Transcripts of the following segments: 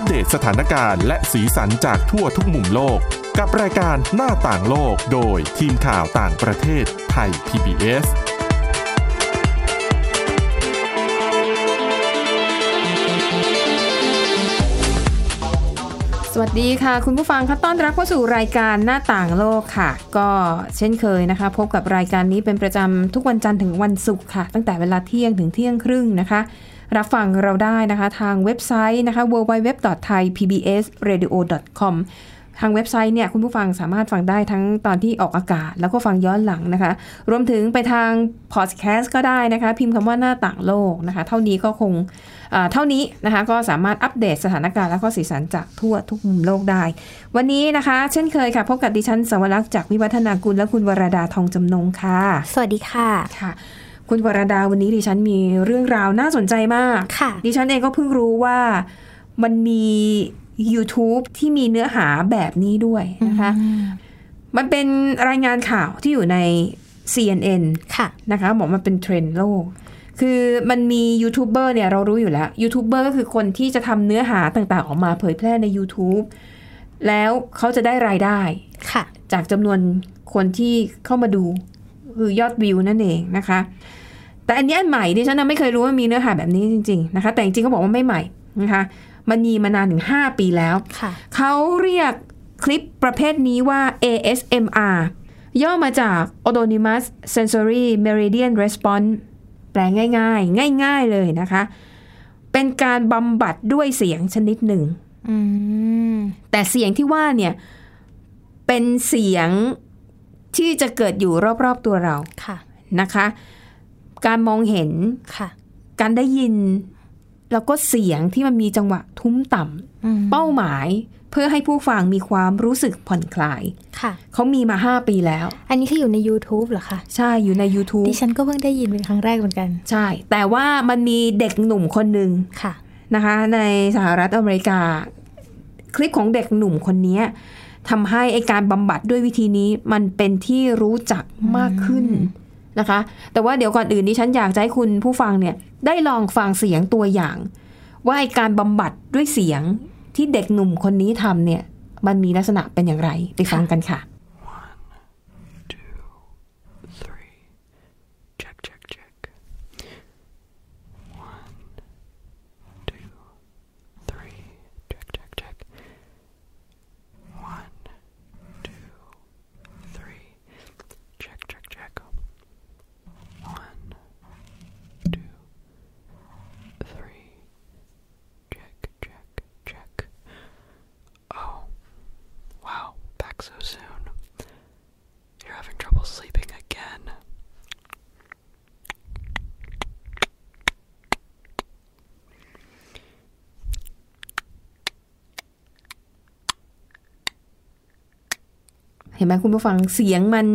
อัปเดตสถานการณ์และสีสันจากทั่วทุกมุมโลก กับรายการหน้าต่างโลกโดยทีมข่าวต่างประเทศไทย PBS สวัสดีค่ะ คุณผู้ฟังคะต้อนรับเข้าสู่รายการหน้าต่างโลกค่ะ ก็เช่นเคยนะคะ พบกับรายการนี้เป็นประจำทุกวันจันทร์ถึงวันศุกร์ค่ะ ตั้งแต่เวลาเที่ยงถึงเที่ยงครึ่งนะคะ รับฟังเราได้นะคะ ทางเว็บไซต์นะคะ www.thaipbsradio.com ทางเว็บไซต์เนี่ยคุณผู้ฟังสามารถฟังได้ทั้งตอนที่ออกอากาศ แล้วก็ฟังย้อนหลังนะคะ รวมถึงไปทางพอดแคสต์ก็ได้นะคะ พิมพ์คำว่าหน้าต่างโลกนะคะ เท่านี้ก็คงอ่าเท่านี้นะคะก็สามารถอัปเดตสถานการณ์และก็สีสันจากทั่วทุกมุมโลกได้ วันนี้นะคะ เช่นเคยค่ะ พบกับดิฉันสวรักษ์จากวิวัฒนากุลและคุณวรดาทองจำนงค่ะ สวัสดีค่ะค่ะ คุณวรดาวันนี้ดิฉันมีเรื่องราวน่าสนใจมากค่ะดิฉันเองก็เพิ่งรู้ว่ามันมี YouTube ที่มีเนื้อหาแบบนี้ด้วยนะคะ มันเป็นรายงานข่าวที่อยู่ใน CNN ค่ะนะคะบอกมันเป็นเทรนด์โลก คือมันมียูทูบเบอร์เนี่ยเรารู้อยู่แล้วยูทูบเบอร์ก็คือคนที่จะทำเนื้อหาต่างๆ ออกมาเผยแพร่ใน YouTube แล้วเขาจะได้รายได้ค่ะ จากจำนวนคนที่เข้ามาดูคือยอดวิวนั่นเองนะคะ แต่อันนี้อันใหม่ดิฉันน่ะไม่เคยรู้ว่ามีเนื้อหาแบบนี้จริง ๆนะคะ แต่จริงๆเขาบอกว่าไม่ใหม่นะคะมันมีมานานถึง 5 ปีแล้วค่ะเขาเรียกคลิปประเภทนี้ว่า ASMR ย่อมาจาก Autonomous Sensory Meridian Response แปลง่ายๆ ง่าย ๆเลยนะคะ เป็นการบำบัดด้วยเสียงชนิดหนึ่งอืมแต่เสียงที่ว่าเนี่ย เป็นเสียงที่จะเกิดอยู่รอบๆตัวเราค่ะนะคะ การมองเห็นค่ะ การได้ยิน แล้วก็เสียงที่มันมีจังหวะทุ้มต่อืมำเป้าหมายเพื่อให้ผู้ฟังมีความรู้สึกผ่อนคลาย ค่ะ เขามีมา5ปีแล้ว อันนี้คืออยู่ใน YouTube เหรอคะ ใช่ อยู่ใน YouTube ดิฉันก็เพิ่งได้ยินเป็นครั้งแรกเหมือนกัน ใช่ แต่ว่ามันมีเด็กหนุ่มคนหนึ่งค่ะ นะคะ ในสหรัฐอเมริกา คลิปของเด็กหนุ่มคนนี้ทำให้ไอการบำบัดด้วยวิธีนี้มันเป็นที่รู้จักมากขึ้น นะคะ แต่ว่าเดี๋ยวก่อนอื่นนี้ฉันอยากจะให้คุณผู้ฟังเนี่ยได้ลองฟังเสียงตัวอย่าง ว่าการบำบัดด้วยเสียงที่เด็กหนุ่มคนนี้ทำเนี่ย มันมีลักษณะเป็นอย่างไร ไปฟังกันค่ะ เห็นไหมคุณผู้ฟังเสียงมัน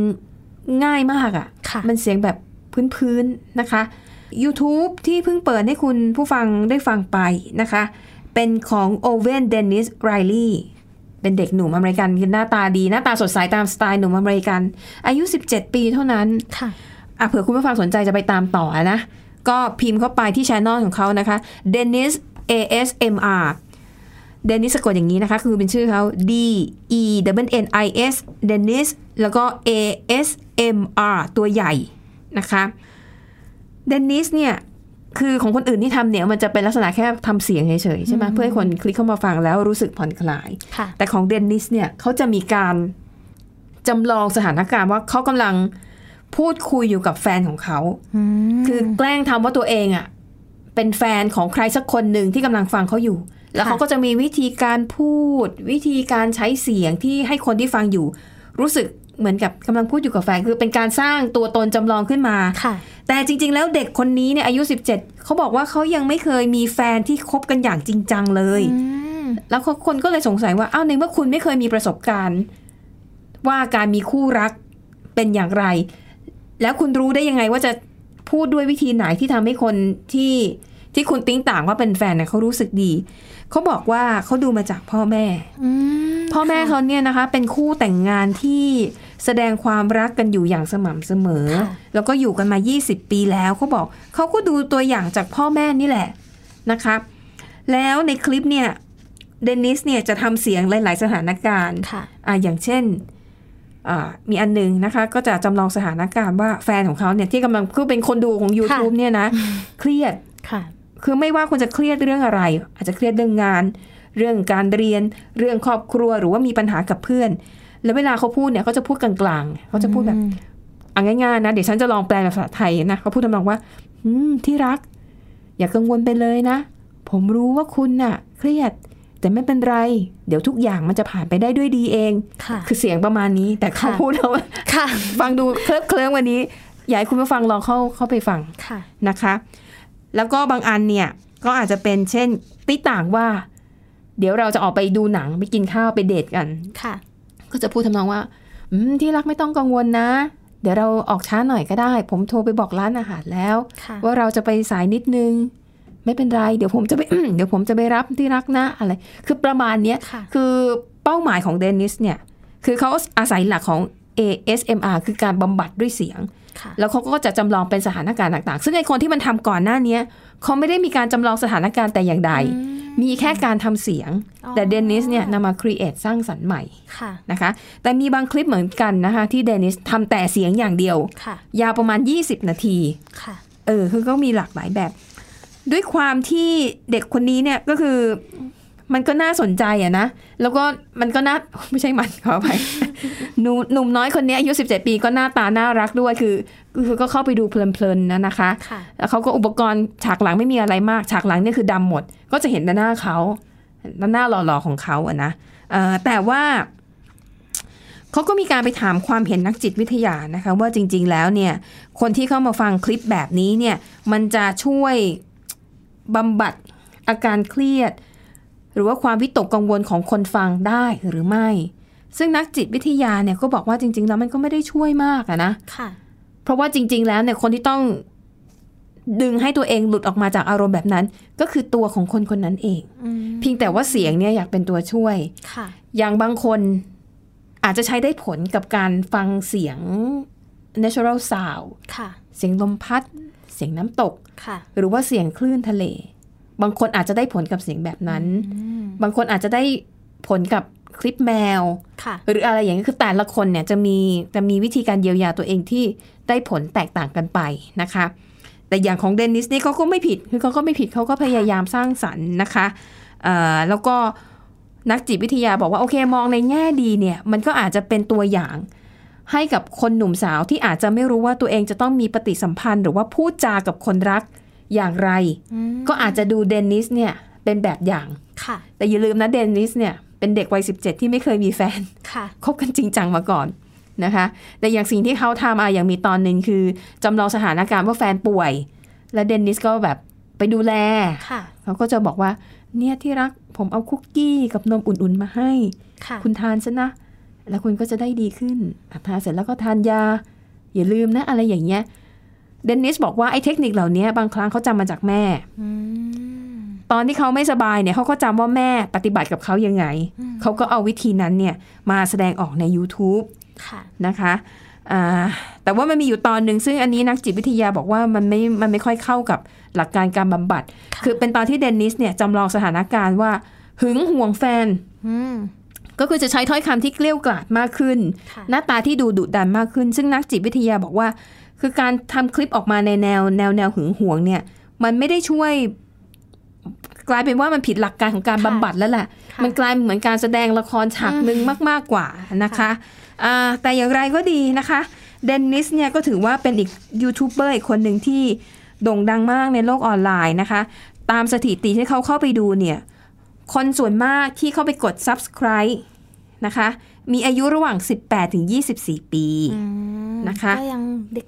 ง่ายมากอะค่ะ มันเสียงแบบพื้นๆนะคะ YouTube ที่เพิ่งเปิดให้คุณผู้ฟังได้ฟังไปนะคะ เป็นของโอเวนเดนิสไรลี่เป็นเด็กหนุ่มอเมริกันคือหน้าตาดี หน้าตาสดใสตามสไตล์หนุ่มอเมริกัน อายุ 17 ปีเท่านั้นค่ะอะเผื่อคุณผู้ฟังสนใจจะไปตามต่อนะ ก็พิมพ์เข้าไปที่ช anel ของเขานะคะ Dennis ASMR เดนิสสะกดอย่างนี้นะคะ คือเป็นชื่อเขา D E W N I S Dennis แล้วก็ A S M R ตัวใหญ่นะคะเดนิสเนี่ยคือของคนอื่นที่ทำเนี่ยมันจะเป็นลักษณะแค่ทำเสียงเฉยๆใช่ไหมเพื่อให้คนคลิกเข้ามาฟังแล้วรู้สึกผ่อนคลายค่ะแต่ของเดนนิสเนี่ยเขาจะมีการจำลองสถานการณ์ว่าเขากำลังพูดคุยอยู่กับแฟนของเขาอืมคือแกล้งทำว่าตัวเองอะ่ะเป็นแฟนของใครสักคนหนึ่งที่กำลังฟังเขาอยู่ แล้วเขาก็จะมีวิธีการพูด วิธีการใช้เสียงที่ให้คนที่ฟังอยู่ รู้สึกเหมือนกับกำลังพูดอยู่กับแฟนคือเป็นการสร้างตัวตนจำลองขึ้นมาค่ะ แต่จริง ๆ แล้วเด็กคนนี้เนี่ยอายุ 17เขาบอกว่าเขายังไม่เคยมีแฟนที่คบกันอย่างจริงจังเลยอืมแล้วคนก็เลยสงสัยว่าอ้าวในเมื่อคุณไม่เคยมีประสบการณ์ ว่าการมีคู่รักเป็นอย่างไร แล้วคุณรู้ได้ยังไงว่าจะพูดด้วยวิธีไหนที่ทำให้คนที่ที่คุณติ้งต่างว่าเป็นแฟนเนี่ยเขารู้สึกดี เขาบอกว่าเขาดูมาจากพ่อแม่อืมพ่อแม่เขาเนี่ยนะคะ เป็นคู่แต่งงานที่แสดงความรักกันอยู่อย่างสม่ำเสมอค่ะแล้วก็อยู่กันมา 20 ปีแล้วเขาบอกเขาก็ดูตัวอย่างจากพ่อแม่นี่แหละนะคะแล้วในคลิปเนี่ยเดนนิสเนี่ยจะทำเสียงหลาย ๆ สถานการณ์ค่ะอ่าอย่างเช่นอ่ามีอันหนึงนะคะ ก็จะจำลองสถานการณ์ว่าแฟนของเขาเนี่ยที่กำลังคือเป็นคนดูของ YouTube เนี่ยนะ เครียด ค่ะคือไม่ว่าคุณจะเครียดเรื่องอะไร อาจจะเครียดเรื่องงาน เรื่องการเรียน เรื่องครอบครัวหรือว่ามีปัญหากับเพื่อน แล้วเวลาเขาพูดเนี่ยเขาจะพูดกลางๆเขาจะพูดแบบอะง่ายๆนะเดี๋ยวฉันจะลองแปลเป็นภาษาไทยนะเขาพูดทำนองว่า อืมที่รัก อย่ากังวลไปเลยนะ ผมรู้ว่าคุณน่ะ เครียด แต่ไม่เป็นไร เดี๋ยวทุกอย่างมันจะผ่านไปได้ด้วยดีเองค่ะ คือเสียงประมาณนี้ แต่เขาค่ะพูดแล้วว่าค่ะฟังดูเคลิบเคลิ้มวันนี้อยากให้คุณผู้ฟังลองเข้าเข้าไปฟังค่ะนะคะ แล้วก็บางอันเนี่ยก็อาจจะเป็นเช่นติต่างว่า เดี๋ยวเราจะออกไปดูหนังไปกินข้าวไปเดทกันค่ะ ก็จะพูดทำนองว่า อืมที่รักไม่ต้องกังวลนะ เดี๋ยวเราออกช้าหน่อยก็ได้ ผมโทรไปบอกร้านอาหารแล้วค่ะว่าเราจะไปสายนิดนึง ไม่เป็นไร เดี๋ยวผมจะไปเดี๋ยวผมจะไปรับที่รักนะอะไร คือประมาณเนี้ยค่ะคือเป้าหมายของเดนิสเนี่ย คือเขาอาศัยหลักของ ASMR คือการบำบัดด้วยเสียงค่ะ แล้วเขาก็จะจำลองเป็นสถานการณ์ต่าง ๆ ซึ่งไอคนที่มันทำก่อนหน้าเนี้ยเขาไม่ได้มีการจำลองสถานการณ์แต่อย่างใด มีแค่การทำเสียงอ๋อแต่เดนิสเนี่ยนำมาครีเอทสร้างสรรค์ใหม่ค่ะนะคะ แต่มีบางคลิปเหมือนกันนะคะ ที่เดนิสทำแต่เสียงอย่างเดียวค่ะยาวประมาณ 20 นาทีค่ะเออคือก็มีหลากหลายแบบ ด้วยความที่เด็กคนนี้เนี่ยก็คือ มันก็น่าสนใจอะนะ แล้วก็มันก็น่าไม่ใช่มันขออภัยหนูหนุ่มน้อยคนนี้อายุ 17 ปีก็หน้าตาน่ารักด้วยคือคือก็เข้าไปดูเพลินๆนะนะคะค่ะแล้วเขาก็อุปกรณ์ฉากหลังไม่มีอะไรมาก ฉากหลังเนี่ยคือดำหมด ก็จะเห็นแต่หน้าเขาหน้าหล่อๆของเขาอะนะเอ่อแต่ว่าเขาก็มีการไปถามความเห็นนักจิตวิทยานะคะ ว่าจริง ๆ แล้วเนี่ย คนที่เข้ามาฟังคลิปแบบนี้เนี่ย มันจะช่วยบำบัดอาการเครียด หรือว่าความวิตกกังวลของคนฟังได้หรือไม่ ซึ่งนักจิตวิทยาเนี่ยก็บอกว่าจริง ๆ แล้วมันก็ไม่ได้ช่วยมากอะนะค่ะ เพราะว่าจริง ๆ แล้วเนี่ยคนที่ต้องดึงให้ตัวเองหลุดออกมาจากอารมณ์แบบนั้น ก็คือตัวของคนคนนั้นเองอืมเพียงแต่ว่าเสียงเนี่ยอยากเป็นตัวช่วยค่ะอย่างบางคนอาจจะใช้ได้ผลกับการฟังเสียง natural sound ค่ะเสียงลมพัด เสียงน้ำตกค่ะหรือว่าเสียงคลื่นทะเล บางคนอาจจะได้ผลกับเสียงแบบนั้น บางคนอาจจะได้ผลกับคลิปแมวค่ะหรืออะไรอย่างนี้คือแต่ละคนเนี่ยจะมีจะมีวิธีการเยียวยาตัวเองที่ได้ผลแตกต่างกันไปนะคะ แต่อย่างของเดนนิสนี่เขาก็ไม่ผิดคือเขาก็ไม่ผิดเขาก็พยายามสร้างสรรค์นะคะเอ่อแล้วก็นักจิตวิทยาบอกว่าโอเคมองในแง่ดีเนี่ยมันก็อาจจะเป็นตัวอย่างให้กับคนหนุ่มสาวที่อาจจะไม่รู้ว่าตัวเองจะต้องมีปฏิสัมพันธ์ หรือว่าพูดจากับคนรัก อย่างไร ก็อาจจะดูเดนนิสเนี่ยเป็นแบบอย่างค่ะ แต่อย่าลืมนะเดนนิสเนี่ยเป็นเด็กวัย17 ที่ไม่เคยมีแฟนค่ะคบกันจริงจังมาก่อนนะคะ แต่อย่างสิ่งที่เขาทำอะอย่างมีตอนหนึ่งคือจำลองสถานการณ์ว่าแฟนป่วย และเดนนิสก็แบบไปดูแลค่ะเขาก็จะบอกว่า เนี่ยที่รักผมเอาคุกกี้กับนมอุ่นๆมาให้ค่ะคุณทานซะนะ แล้วคุณก็จะได้ดีขึ้นอะทานเสร็จแล้วก็ทานยา อย่าลืมนะอะไรอย่างเงี้ย เดนนิสบอกว่าไอ้เทคนิคเหล่านี้บางครั้งเขาจำมาจากแม่อืมตอนที่เขาไม่สบายเนี่ยเขาก็จำว่าแม่ปฏิบัติกับเขายังไง เขาก็เอาวิธีนั้นเนี่ยมาแสดงออกใน YouTube ค่ะนะคะอ่าแต่ว่ามันมีอยู่ตอนหนึ่งซึ่งอันนี้นักจิตวิทยาบอกว่ามันไม่ มันไม่ค่อยเข้ากับหลักการการบำบัดค่ะคือเป็นตอนที่เดนนิสเนี่ยจำลองสถานการณ์ว่า หึงห่วงแฟนอืมก็คือจะใช้ถ้อยคำที่เกลี้ยวกล่อมมากขึ้นค่ะหน้าตาที่ดูดุดันมากขึ้น ซึ่งนักจิตวิทยาบอกว่า คือการทำคลิปออกมาในแนวแนวแนวหึงหวงเนี่ย มันไม่ได้ช่วย กลายเป็นว่ามันผิดหลักการของการค่ะบำบัดแล้วแหละค่ะมันกลายเป็นเหมือนการแสดงละครฉากหนึ่งมาก ๆกว่านะคะอ่าแต่อย่างไรก็ดีนะคะเดนนิสเนี่ยก็ถือว่าเป็นอีกยูทูบเบอร์อีกคนหนึ่งที่โด่งดังมากในโลกออนไลน์นะคะ ตามสถิติที่เขาเข้าไปดูเนี่ย คนส่วนมากที่เข้าไปกด subscribe นะคะ มีอายุระหว่าง 18ถึง24 ปีอืมนะคะก็ยัง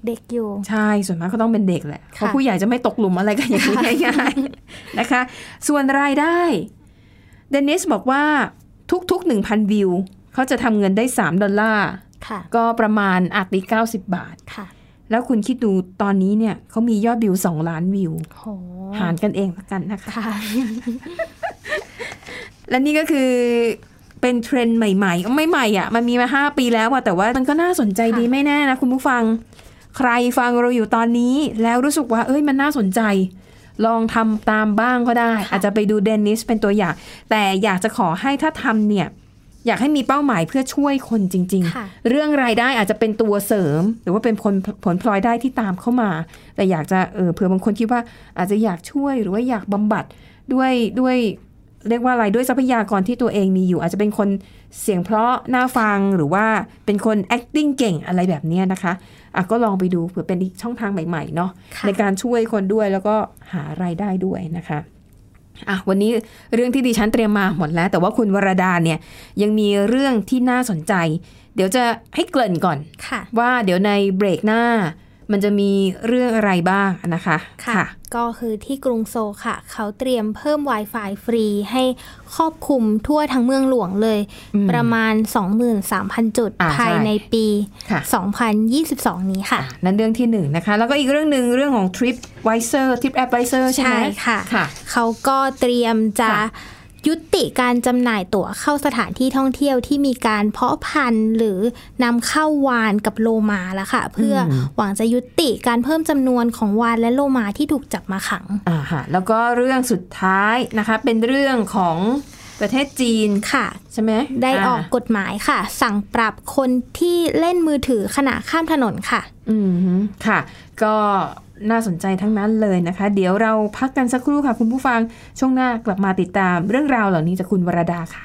เด็กๆอยู่ ใช่ส่วนมากก็ต้องเป็นเด็กแหละค่ะเพราะผู้ใหญ่จะไม่ตกหลุมอะไรกันอย่างนี้ง่ายๆนะคะ ส่วนรายได้เดนิสบอกว่าทุกๆ 1,000 วิว เขาจะทำเงินได้ 3 ดอลลาร์ค่ะก็ประมาณอาตี90 บาทค่ะ แล้วคุณคิดดูตอนนี้เนี่ยเขามียอดวิว 2 ล้านวิวโหหารกันเองละกันนะคะค่ะและนี่ก็คือ เป็นเทรนด์ใหม่ๆไม่ใหม่อะมันมีมาห้าปีแล้วอะแต่ว่ามันก็น่าสนใจดีค่ะไม่แน่นะคุณผู้ฟัง ใครฟังเราอยู่ตอนนี้ แล้วรู้สึกว่า เอ้ยมันน่าสนใจ ลองทำตามบ้างก็ได้ อาจจะไปดูเดนนิสเป็นตัวอย่าง แต่อยากจะขอให้ถ้าทำเนี่ยอยากให้มีเป้าหมายเพื่อช่วยคนจริงค่ะๆเรื่องรายได้อาจจะเป็นตัวเสริม หรือว่าเป็นผลผลพลอยได้ที่ตามเข้ามา แต่อยากจะเออเผื่อบางคนคิดว่าอาจจะอยากช่วยหรือว่าอยากบำบัดด้วยด้วย เรียกว่าอะไรด้วยทรัพยากรที่ตัวเองมีอยู่ อาจจะเป็นคนเสียงเพราะน่าฟังหรือว่าเป็นคน acting เก่งอะไรแบบเนี้ยนะคะอะก็ลองไปดูเผื่อเป็นอีกช่องทางใหม่ๆเนาะค่ะในการช่วยคนด้วยแล้วก็หารายได้ด้วยนะคะอะวันนี้เรื่องที่ดิฉันเตรียมมาหมดแล้ว แต่ว่าคุณวรดาเนี่ยยังมีเรื่องที่น่าสนใจ เดี๋ยวจะให้เกริ่นก่อนค่ะว่าเดี๋ยวในเบรกหน้า มันจะมีเรื่องอะไรบ้างนะคะ ค่ะ ก็คือที่กรุงโซลค่ะ เขาเตรียมเพิ่ม Wi-Fi ฟรีให้ครอบคลุมทั่วทั้งเมืองหลวงเลยอืมประมาณ 23,000 จุดอ่าภายใช่ในปีค่ะ2022 นี้ค่ะ นั่นเรื่องที่หนึ่งนะคะ แล้วก็อีกเรื่องหนึ่งเรื่องของ TripWiser TripAdvisor ใช่ไหมใช่ค่ะค่ะเขาก็เตรียมจะค่ะ ยุติการจำหน่ายตั๋วเข้าสถานที่ท่องเที่ยวที่มีการเพาะพันธุ์หรือนำเข้าวานกับโลมาแล้วค่ะ เพื่ออหวังจะยุติการเพิ่มจำนวนของวานและโลมาที่ถูกจับมาขังอ่าฮะแล้วก็เรื่องสุดท้ายนะคะ เป็นเรื่องของประเทศจีนค่ะใช่ไหมได้ออกกฎหมายค่ะ สั่งปรับคนที่เล่นมือถือขณะข้ามถนนค่ะ อืมฮึค่ะ ก็ น่าสนใจทั้งนั้นเลยนะคะ เดี๋ยวเราพักกันสักครู่ค่ะ คุณผู้ฟังช่วงหน้ากลับมาติดตามเรื่องราวเหล่านี้จากคุณวรดาค่ะ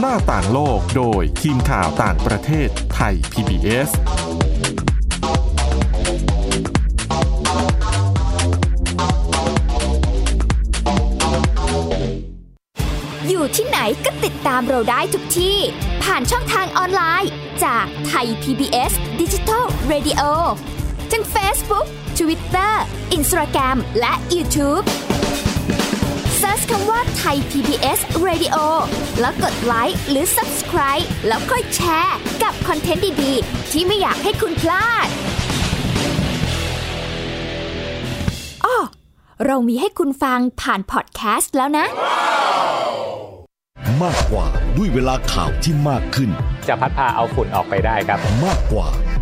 หน้าต่างโลกโดยทีมข่าวต่างประเทศไทย PBS อยู่ที่ไหนก็ติดตามเราได้ทุกที่ ผ่านช่องทางออนไลน์ จากไทย PBS Digital Radio ทั้ง Facebook Twitter Instagram และ YouTube Search คำว่าไทย PBS Radio แล้วกดไลค์หรือ Subscribe แล้วค่อยแชร์ กับคอนเทนต์ดี ๆ ที่ไม่อยากให้คุณพลาดอ้อเรามีให้คุณฟังผ่านพอดแคสต์แล้วนะ มากกว่าด้วยเวลาข่าวที่มากขึ้น จะพัดพาเอาฝุ่นออกไปได้ครับ มากกว่า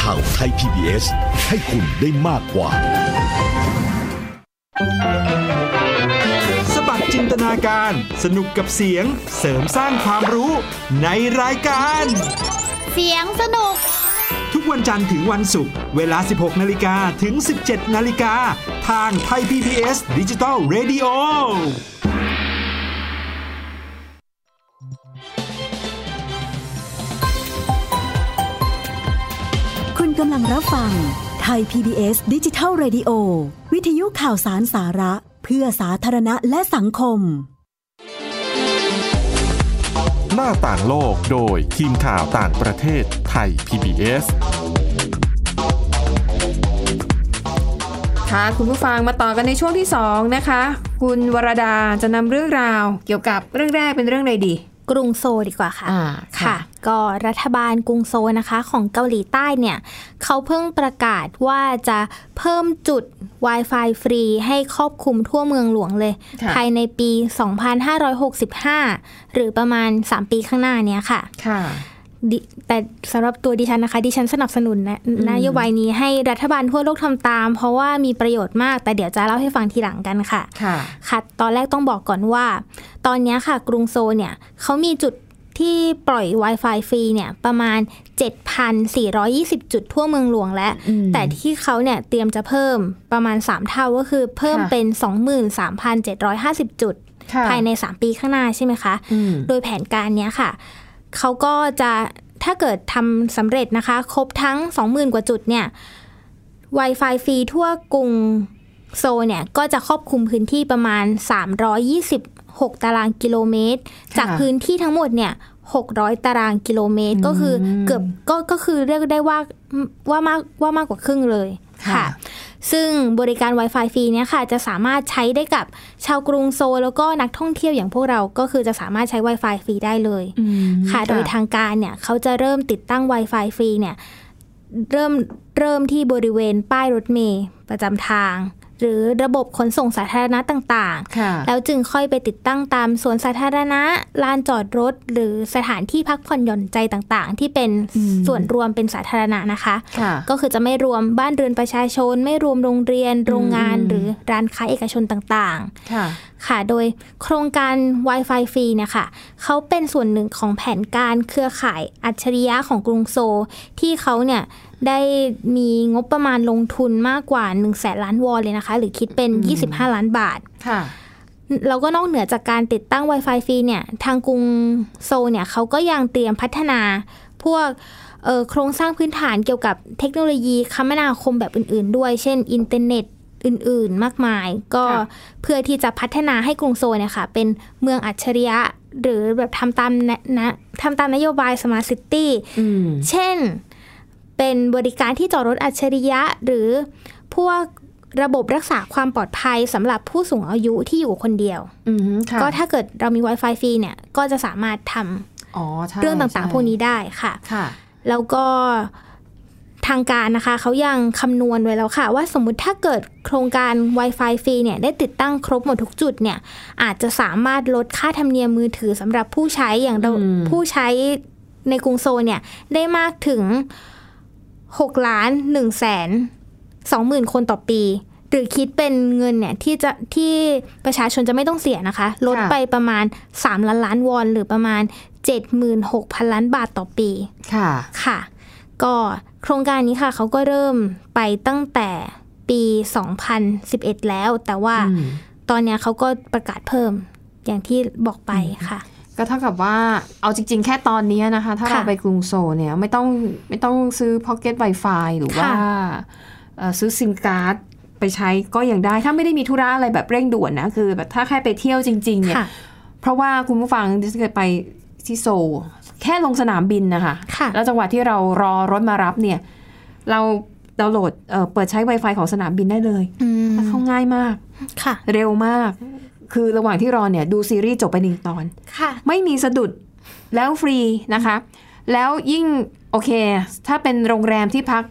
ข่าวไทย PBS ให้คุณได้มากกว่า สบัดจินตนาการ สนุกกับเสียง เสริมสร้างความรู้ในรายการ เสียงสนุก ทุกวันจันทร์ถึงวันศุกร์เวลา 16 นาฬิกาถึง 17 นาฬิกา ทางไทย PBS ดิจิ t a l Radio คุณกำลังรับฟังไทย PBS ดิจิทัล Radio วิทยุข่าวสารสาระ เพื่อสาธารณะและสังคม หน้าต่างโลกโดยทีมข่าวต่างประเทศไทย PBS ค่ะคุณผู้ฟังมาต่อกันในช่วงที่ 2 นะคะ คุณวรดาจะนำเรื่องราวเกี่ยวกับเรื่องแรกเป็นเรื่องใดดี กรุงโซลดีกว่าค่ะอ่าค่ะค่ะ ก็รัฐบาลกรุงโซลนะคะ ของเกาหลีใต้เนี่ย เขาเพิ่งประกาศว่าจะเพิ่มจุด Wi-Fi ฟรีให้ครอบคลุมทั่วเมืองหลวงเลยค่ะภายในปี 2565 หรือประมาณ 3 ปีข้างหน้าเนี้ยค่ะค่ะดิ แต่สำหรับตัวดิฉันนะคะ ดิฉันสนับสนุนนะนโยบายนี้ให้รัฐบาลทั่วโลกทำตาม เพราะว่ามีประโยชน์มาก แต่เดี๋ยวจะเล่าให้ฟังทีหลังกันค่ะ ค่ะค่ะตอนแรกต้องบอกก่อนว่า ตอนเนี้ยค่ะ กรุงโซลเนี่ยเขามีจุดที่ปล่อย Wi-Fi ฟรีเนี่ยประมาณ 7,420 จุดทั่วเมืองหลวงแล้วอืมแต่ที่เขาเนี่ยเตรียมจะเพิ่มประมาณ 3 เท่าก็คือเพิ่มค่ะเป็น 23,750 จุดค่ะภายใน 3 ปีข้างหน้าใช่ไหมคะอืมโดยแผนการเนี้ยค่ะ เขาก็จะถ้าเกิดทำสำเร็จนะคะ ครบทั้ง 20,000 กว่าจุดเนี่ย Wi-Fi ฟรีทั่วกรุงโซเนี่ย ก็จะครอบคลุมพื้นที่ประมาณ 326 ตารางกิโลเมตร จากพื้นที่ทั้งหมดเนี่ย 600 ตารางกิโลเมตร ก็คือเกือบก็ก็คือเรียกได้ว่าว่ามากว่ามากกว่าครึ่งเลยค่ะ ซึ่งบริการ Wi-Fi ฟรีเนี่ยค่ะ จะสามารถใช้ได้กับชาวกรุงโซลแล้วก็นักท่องเที่ยวอย่างพวกเราก็คือจะสามารถใช้ Wi-Fi ฟรีได้เลยอืมค่ะ โดยทางการเนี่ยเขาจะเริ่มติดตั้ง Wi-Fi ฟรีเนี่ยเริ่มเริ่มที่บริเวณป้ายรถเมล์ประจำทาง หรือระบบขนส่งสาธารณะต่างค่ะๆแล้วจึงค่อยไปติดตั้งตามสวนสาธารณะ ลานจอดรถ หรือสถานที่พักผ่อนหย่อนใจต่างๆ ที่เป็นอืมส่วนรวมเป็นสาธารณะนะคะค่ะก็คือจะไม่รวมบ้านเรือนประชาชน ไม่รวมโรงเรียน โรงงานอืมหรือร้านค้าเอกชนต่างๆ ค่ะ ค่ะ โดยโครงการ Wi-Fi ฟรีเนี่ยค่ะเขาเป็นส่วนหนึ่งของแผนการเครือข่ายอัจฉริยะของกรุงโซลที่เขาเนี่ย ได้มีงบประมาณลงทุนมากกว่า1นึ่งแสนล้านวอนเลยนะคะ หรือคิดเป็น 25 ล้านบาทค่ะแล้วก็นอกเหนือจากการติดตั้ง Wi-Fi ฟรีเนี่ย ทางกรุงโซลเนี่ยเขาก็ยังเตรียมพัฒนาพวกเอ่อโครงสร้างพื้นฐานเกี่ยวกับเทคโนโลยีคมนาคมแบบอื่น ๆ ด้วย เช่น อินเทอร์เน็ตอื่น ๆ มากมาย ก็ค่ะเพื่อที่จะพัฒนาให้กรุงโซลเนี่ยค่ะ เป็นเมืองอัจฉริยะ หรือแบบทำตามนะนะทำตามนโยบาย Smart City อืมเช่น เป็นบริการที่จอดรถอัจฉริยะ หรือพวกระบบรักษาความปลอดภัยสำหรับผู้สูงอายุที่อยู่คนเดียวอืมค่ะก็ถ้าเกิดเรามี Wi-Fi ฟรีเนี่ย ก็จะสามารถทำอ๋อใช่เรื่องต่างๆ พวกนี้ได้ค่ะค่ะแล้วก็ทางการนะคะ เขายังคำนวณไว้แล้วค่ะ ว่าสมมุติถ้าเกิดโครงการ Wi-Fi ฟรีเนี่ยได้ติดตั้งครบหมดทุกจุดเนี่ย อาจจะสามารถลดค่าธรรมเนียมมือถือสำหรับผู้ใช้อย่างเราอืมผู้ใช้ในกรุงโซลเนี่ยได้มากถึง 6ล้าน1แสน2หมื่นคนต่อปี หรือคิดเป็นเงินเนี่ยที่จะที่ประชาชนจะไม่ต้องเสียนะคะ ลดไปประมาณ 3 ล้านล้านวอน หรือประมาณ 76,000 ล้านบาทต่อปี ค่ะ ค่ะ ก็โครงการนี้ค่ะ เขาก็เริ่มไปตั้งแต่ปี 2011 แล้ว แต่ว่าอืมตอนเนี้ยเขาก็ประกาศเพิ่มอย่างที่บอกไปค่ะ ก็เท่ากับว่าเอาจริง ๆ แค่ตอนนี้นะคะ ถ้าค่ะเราไปกรุงโซลเนี่ยไม่ต้องไม่ต้องซื้อ Pocket Wi-Fi หรือว่าค่ะเอ่อซื้อซิมการ์ดไปใช้ก็ยังได้ ถ้าไม่ได้มีธุระอะไรแบบเร่งด่วนนะ คือแบบถ้าแค่ไปเที่ยวจริง ๆ เนี่ยค่ะเพราะว่าคุณผู้ฟังที่เคยไปที่โซลแค่ลงสนามบินนะคะค่ะแล้วจังหวะที่เรารอรถมารับเนี่ย เราดาวน์โหลดเอ่อเปิดใช้ Wi-Fi ของสนามบินได้เลยอืมแล้วเข้าง่ายมากค่ะเร็วมาก คือระหว่างที่รอเนี่ยดูซีรีส์จบไปหนึ่งตอนค่ะไม่มีสะดุดแล้วฟรีนะคะ แล้วยิ่งโอเค ถ้าเป็นโรงแรมที่พัก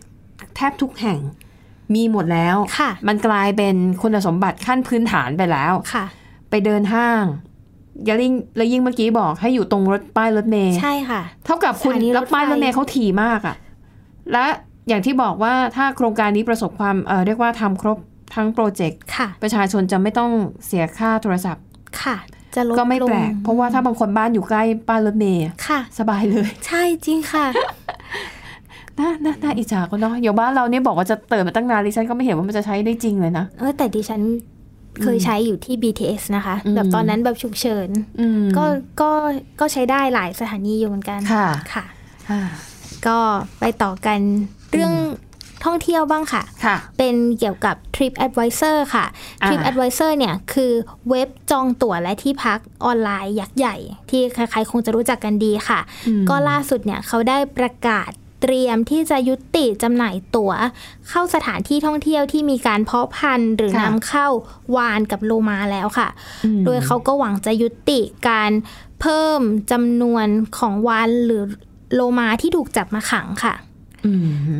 แทบทุกแห่งมีหมดแล้วค่ะมันกลายเป็นคุณสมบัติขั้นพื้นฐานไปแล้วค่ะไปเดินห้างอย่าลิงแล้วยิ่งเมื่อกี้บอกให้อยู่ตรงรถป้ายรถเมย์ใช่ค่ะ เท่ากับคุณสถานีรถไฟแล้วป้ายรถเมย์เขาถี่มากอะและอย่างที่บอกว่าถ้าโครงการนี้ประสบความเอ่อเรียกว่าทำครบ ทั้งโปรเจกต์ค่ะประชาชนจะไม่ต้องเสียค่าโทรศัพท์ค่ะจะลดก็ไม่แปลกงเพราะว่าถ้าบางคนบ้านอยู่ใกล้ป้ายรถเมย์อะค่ะ สบายเลย ใช่จริงค่ะน่าน่าน่าอิจฉาก็เนาะอยู่บ้านเราเนี่ยบอกว่าจะเติมมาตั้งนานดิฉันก็ไม่เห็นว่ามันจะใช้ได้จริงเลยนะเออแต่ดิฉันเคยใช้อยู่ที่ BTS นะคะอืมแบบตอนนั้นแบบฉุกเฉินอืมก็ก็ก็ใช้ได้หลายสถานีอยู่เหมือนกันค่ะค่ะอ่าก็ไปต่อกันเรื่อง ท่องเที่ยวบ้างค่ะค่ะเป็นเกี่ยวกับ Trip Advisor ค่ะอ่า Trip Advisor เนี่ยคือเว็บจองตั๋วและที่พักออนไลน์ยักษ์ใหญ่ ที่ใครๆคงจะรู้จักกันดีค่ะอืมก็ล่าสุดเนี่ยเขาได้ประกาศเตรียมที่จะยุติจำหน่ายตั๋ว เข้าสถานที่ท่องเที่ยวที่มีการเพาะพันธุ์หรือค่ะนำเข้าวานกับโลมาแล้วค่ะอืมโดยเขาก็หวังจะยุติการเพิ่มจำนวนของวานหรือโลมาที่ถูกจับมาขังค่ะ อื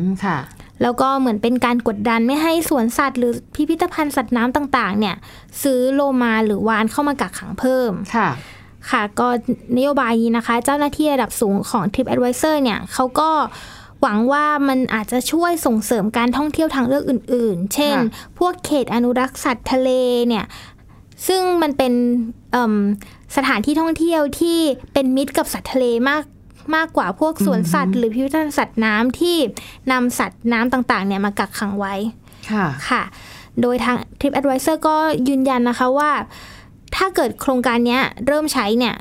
มค่ะ แล้วก็เหมือนเป็นการกดดันไม่ให้สวนสัตว์ หรือพิพิธภัณฑ์สัตว์น้ำต่าง ๆ เนี่ย ซื้อโลมาหรือวานเข้ามากักขังเพิ่มค่ะค่ะ ก็นโยบายนี้นะคะ เจ้าหน้าที่ระดับสูงของ TripAdvisor เนี่ยเขาก็หวังว่ามันอาจจะช่วยส่งเสริมการท่องเที่ยวทางเลือกอื่น ๆ เช่นค่ะพวกเขตอนุรักษ์สัตว์ทะเลเนี่ย ซึ่งมันเป็นเอิ่มสถานที่ท่องเที่ยวที่เป็นมิตรกับสัตว์ทะเลมาก มากกว่าพวกสวนสัตว์ หรือพิพิธภัณฑ์สัตว์น้ำที่นำสัตว์น้ำต่างๆเนี่ยมากักขังไว้ค่ะค่ะ โดยทาง TripAdvisor ก็ยืนยันนะคะว่า ถ้าเกิดโครงการเนี้ยเริ่มใช้เนี่ย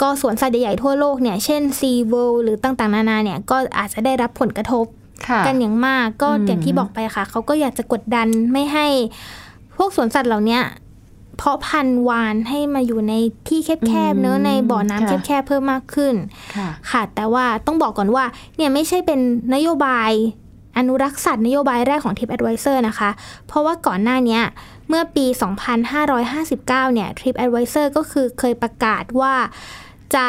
ก็สวนสัตว์ใหญ่ๆทั่วโลกเนี่ยเช่น Sea World หรือต่างๆ นานาเนี่ยก็อาจจะได้รับผลกระทบค่ะกันอย่างมากก็อืมอย่างที่บอกไปค่ะ เขาก็อยากจะกดดันไม่ให้พวกสวนสัตว์เหล่าเนี้ย เพาะพันธุ์วานให้มาอยู่ในที่แคบๆเนอะในบ่อน้ำแคบๆเพิ่มมากขึ้นค่ะค่ะ แต่ว่าต้องบอกก่อนว่าเนี่ยไม่ใช่เป็นนโยบายอนุรักษ์สัตว์นโยบายแรกของ TripAdvisor นะคะ เพราะว่าก่อนหน้าเนี้ยเมื่อปี 2559 เนี่ย TripAdvisor ก็คือเคยประกาศว่าจะ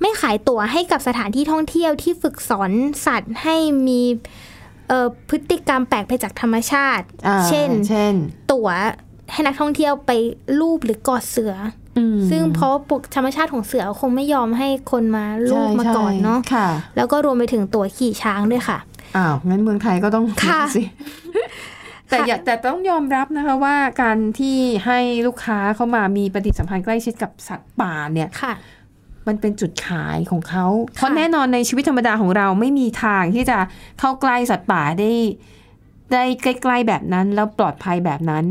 ไม่ขายตั๋วให้กับสถานที่ท่องเที่ยวที่ฝึกสอนสัตว์ให้มีเอ่อพฤติกรรมแปลกไปจากธรรมชาติอ่าเช่นเช่น ตั๋ว ให้นักท่องเที่ยวไปลูบหรือกอดเสืออืมซึ่งเพราะปกธรรมชาติของเสือคงไม่ยอมให้คนมาลูบใช่มาก่อนเนาะใช่ค่ะแล้วก็รวมไปถึงตั๋วขี่ช้างด้วยค่ะ อ้าว งั้นเมืองไทยก็ต้องค่ะสิแต่อย่าแต่ต้องยอมรับนะคะว่าการที่ให้ลูกค้าเข้ามามีปฏิสัมพันธ์ใกล้ชิดกับสัตว์ป่าเนี่ยค่ะ มันเป็นจุดขายของเขาเพราะแน่นอนในชีวิตธรรมดาของเราไม่มีทางที่จะเข้าใกล้สัตว์ป่าได้ได้ใกล้ๆแบบนั้นแล้วปลอดภัยแบบนั้น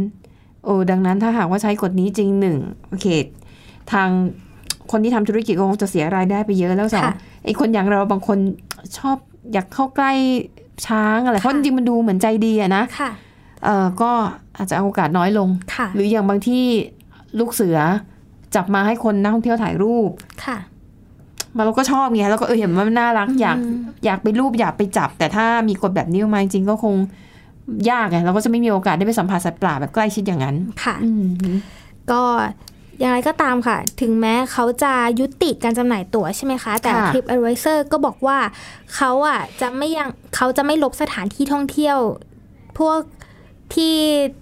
โอ้ดังนั้นถ้าหากว่าใช้กฎนี้จริงหนึ่งโอเค ทางคนที่ทำธุรกิจก็คงจะเสียรายได้ไปเยอะแล้วสองค่ะไอ้คนอย่างเราบางคนชอบอยากเข้าใกล้ช้างอะไรเพราะจริงๆมันดูเหมือนใจดีอะนะค่ะเออก็อาจจะเอาโอกาสน้อยลงค่ะหรืออย่างบางที่ลูกเสือจับมาให้คนนักท่องเที่ยวถ่ายรูปค่ะมาเราก็ชอบไงแล้วก็เออเห็นว่ามันน่ารักอยากอยากไปรูปอยากไปจับ แต่ถ้ามีกฎแบบนี้ออกมาจริงๆก็คง ยากไงเราก็จะไม่มีโอกาสได้ไปสัมผัสสัตว์ป่าแบบใกล้ชิดอย่างนั้นค่ะอืมก็อย่างไรก็ตามค่ะ ถึงแม้เขาจะยุติการจำหน่ายตั๋วใช่ไหมคะ แต่ค่ะ TripAdvisor ก็บอกว่าเขาอะจะไม่ยังเขาจะไม่ลบสถานที่ท่องเที่ยว พวกที่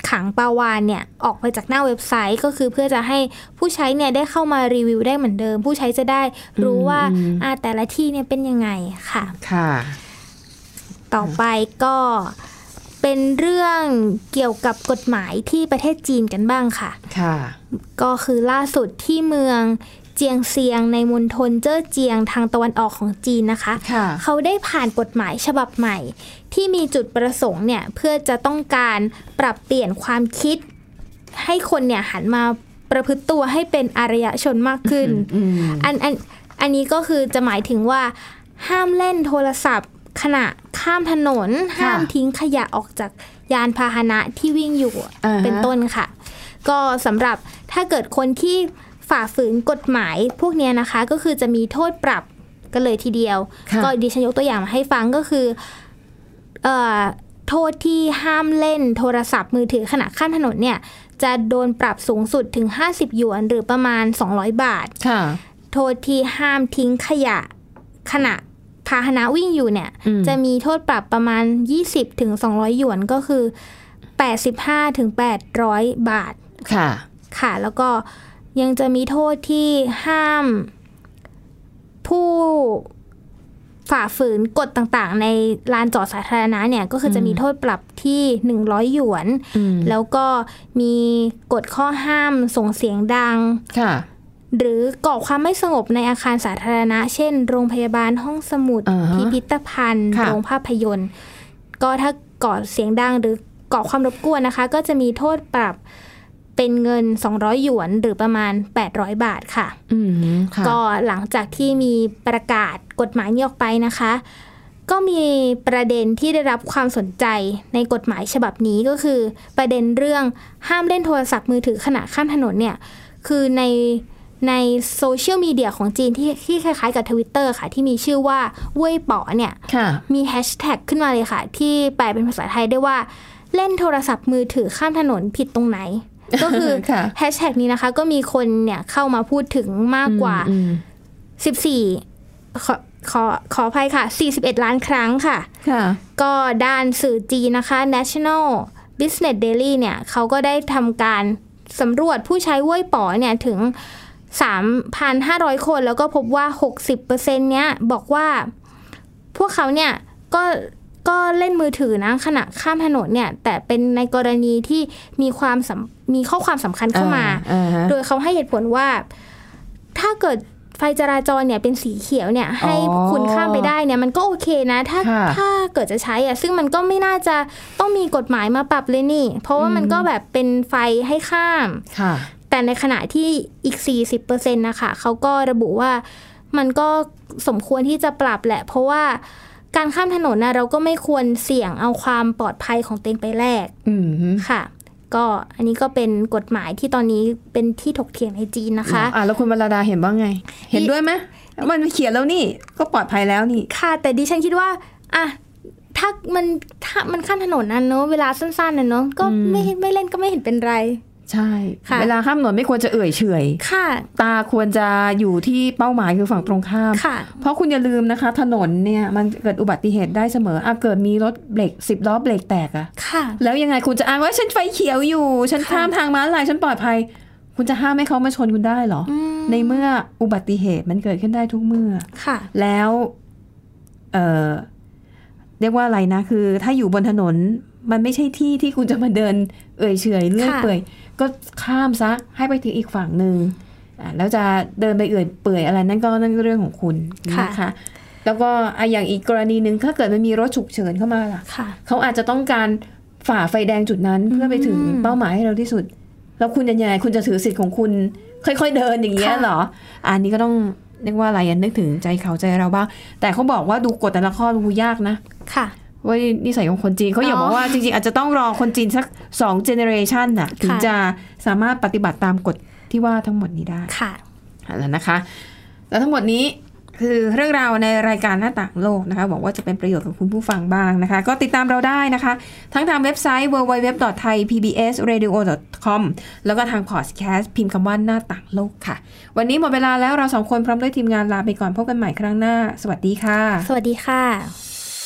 ขังปลาวานเนี่ยออกไปจากหน้าเว็บไซต์ก็คือเพื่อจะให้ผู้ใช้เนี่ยได้เข้ามารีวิวได้เหมือนเดิม ผู้ใช้จะได้รู้ว่าอ่าแต่ละที่เนี่ยเป็นยังไงค่ะ ค่ะ ต่อไปก็ เป็นเรื่องเกี่ยวกับกฎหมายที่ประเทศจีนกันบ้างค่ะ ค่ะ ก็คือล่าสุดที่เมืองเจียงเซียงในมณฑลเจ้อเจียงทางตะวันออกของจีนนะคะ ค่ะ เขาได้ผ่านกฎหมายฉบับใหม่ ที่มีจุดประสงค์เนี่ยเพื่อจะต้องการปรับเปลี่ยนความคิด ให้คนเนี่ยหันมาประพฤติตัวให้เป็นอารยชนมากขึ้น อืม อันอันอันนี้ก็คือจะหมายถึงว่าห้ามเล่นโทรศัพท์ ขณะข้ามถนน ห้ามทิ้งขยะออกจากยานพาหนะที่วิ่งอยู่อ่าฮะเป็นต้นค่ะ ก็สำหรับถ้าเกิดคนที่ฝ่าฝืนกฎหมายพวกเนี้ยนะคะ ก็คือจะมีโทษปรับกันเลยทีเดียวค่ะก็ดิฉันยกตัวอย่างมาให้ฟังก็คือเอ่อโทษที่ห้ามเล่นโทรศัพท์มือถือขณะข้ามถนนเนี่ย จะโดนปรับสูงสุดถึง 50 หยวน หรือประมาณ 200 บาทค่ะโทษที่ห้ามทิ้งขยะขณะ พาหนะวิ่งอยู่เนี่ยอืมจะมีโทษปรับประมาณ 20ถึง200 หยวนก็คือ 85ถึง800 บาท ค่ะ ค่ะ แล้วก็ยังจะมีโทษที่ห้าม ผู้ฝ่าฝืนกฎต่างๆ ในลานจอดสาธารณะเนี่ยก็คือจะมีโทษปรับที่100หยวนอืมแล้วก็มีกฎข้อห้ามส่งเสียงดังค่ะ หรือก่อความไม่สงบในอาคารสาธารณะ เช่น โรงพยาบาลห้องสมุดอ่าฮะพิพิธภัณฑ์ค่ะโรงภาพยนตร์ ก็ถ้าก่อเสียงดังหรือก่อความรบกวนนะคะ ก็จะมีโทษปรับเป็นเงิน 200 หยวนหรือประมาณ 800 บาทค่ะอืมค่ะก็หลังจากที่มีประกาศกฎหมายนี้ออกไปนะคะ ก็มีประเด็นที่ได้รับความสนใจในกฎหมายฉบับนี้ก็คือ ประเด็นเรื่องห้ามเล่นโทรศัพท์มือถือขณะข้ามถนนเนี่ย คือใน ในโซเชียลมีเดียของจีนที่ที่คล้ายๆกับทวิตเตอร์ค่ะ ที่มีชื่อว่าเว่ยป๋อเนี่ยค่ะมีแฮชแท็กขึ้นมาเลยค่ะ ที่แปลเป็นภาษาไทยได้ว่าเล่นโทรศัพท์มือถือข้ามถนนผิดตรงไหน ก็คือค่ะแฮชแท็กนี้นะคะ ก็มีคนเนี่ยเข้ามาพูดถึงมากกว่าอืม14ขอขอขออภัยค่ะ 41 ล้านครั้งค่ะค่ะก็ก็ด้านสื่อจีนนะคะ National Business Daily เนี่ยเขาก็ได้ทำการสำรวจผู้ใช้เว่ยป๋อเนี่ยถึง 3,500 คน แล้วก็พบว่า 60%เนี้ยบอกว่าพวกเขาเนี่ยก็ก็เล่นมือถือนะขณะข้ามถนนเนี่ย แต่เป็นในกรณีที่มีความสำมีข้อความสำคัญเข้ามาอ่าฮะโดยเขาให้เหตุผลว่า ถ้าเกิดไฟจราจรเนี่ยเป็นสีเขียวเนี่ย ให้อ๋อคุณข้ามไปได้เนี่ยมันก็โอเคนะ ถ้าค่ะถ้าเกิดจะใช้อะซึ่งมันก็ไม่น่าจะต้องมีกฎหมายมาปรับเลยนี่ เพราะว่ามันก็แบบเป็นไฟให้ข้ามค่ะ แต่ในขณะที่อีก 40%นะคะเขาก็ระบุว่ามันก็สมควรที่จะปรับแหละ เพราะว่าการข้ามถนนนะเราก็ไม่ควรเสี่ยงเอาความปลอดภัยของตัวเองไปแลกอืมค่ะ ก็อันนี้ก็เป็นกฎหมายที่ตอนนี้เป็นที่ถกเถียงในจีนนะคะอ่าแล้วคุณวรดาเห็นว่าไง เห็นด้วยไหมมันเขียนแล้วนี่ก็ปลอดภัยแล้วนี่ ค่ะ แต่ดิฉันคิดว่าอะถ้าถ้ามันถ้ามันขั้นถนนนั้นเนอะเวลาสั้นๆน่ะเนอะก็อืมไม่ไม่เล่นก็ไม่เห็นเป็นไร ใช่ค่ะเวลาข้ามถนนไม่ควรจะเอื่อยเฉอยค่ะ ตาควรจะอยู่ที่เป้าหมายคือฝั่งตรงข้ามค่ะเพราะคุณอย่าลืมนะคะ ถนนเนี่ยมันเกิดอุบัติเหตุได้เสมออาเกิดมีรถเบรกสิบล้อเบรกแตกอะค่ะ แล้วยังไงคุณจะอ้างว่าฉันไฟเขียวอยู่ ฉันค่ะข้ามทางม้าลายฉันปลอดภัย คุณจะห้ามให้เขามาชนคุณได้เหรออืมในเมื่ออุบัติเหตุมันเกิดขึ้นได้ทุกเมื่อค่ะ แล้วเออเรียกว่าอะไรนะ คือ ถ้าอยู่บนถนนมันไม่ใช่ที่ที่คุณจะมาเดิน เอื่อยเฉอยเลื่อยค่ะเปื่อย ก็ข้ามซะให้ไปถึงอีกฝั่งหนึ่งอะแล้วจะเดินไปเอื่อยเปื่อยอะไรนั่นก็นั่นก็เรื่องของคุณนะคะแล้วก็อะอย่างอีกกรณีหนึ่งถ้าเกิดมันมีรถฉุกเฉินเข้ามาล่ะค่ะเขาอาจจะต้องการฝ่าไฟแดงจุดนั้นเพื่อไปถึงอืมเป้าหมายให้เร็วที่สุด แล้วคุณจะยังไงคุณจะถือสิทธิ์ของคุณ ค่อยๆเดินอย่างเงี้ยค่ะเหรอ อันนี้ก็ต้องเรียกว่าอะไรอะนึกถึงใจเขาใจเราบ้างแต่เขาบอกว่าดูกฎแต่ละข้อดูยากนะค่ะ ว่านิสัยของคนจีนเขาอยากอ๋อบอกว่าจริงๆ อาจจะต้องรอคนจีนสักสองเจเนเรชันน่ะถึงค่ะจะสามารถปฏิบัติตามกฎที่ว่าทั้งหมดนี้ได้ค่ะแล้วนะคะแล้วทั้งหมดนี้คือเรื่องราวในรายการหน้าต่างโลกนะคะบอกว่าจะเป็นประโยชน์กับคุณผู้ฟังบ้างนะคะ ก็ติดตามเราได้นะคะ ทั้งทางเว็บไซต์ www.thaipbsradio.com แล้วก็ทางพอดแคสต์พิมพ์คำว่าหน้าต่างโลกค่ะ วันนี้หมดเวลาแล้วเราสองคนพร้อมด้วยทีมงานลาไปก่อนพบกันใหม่ครั้งหน้า สวัสดีค่ะ สวัสดีค่ะ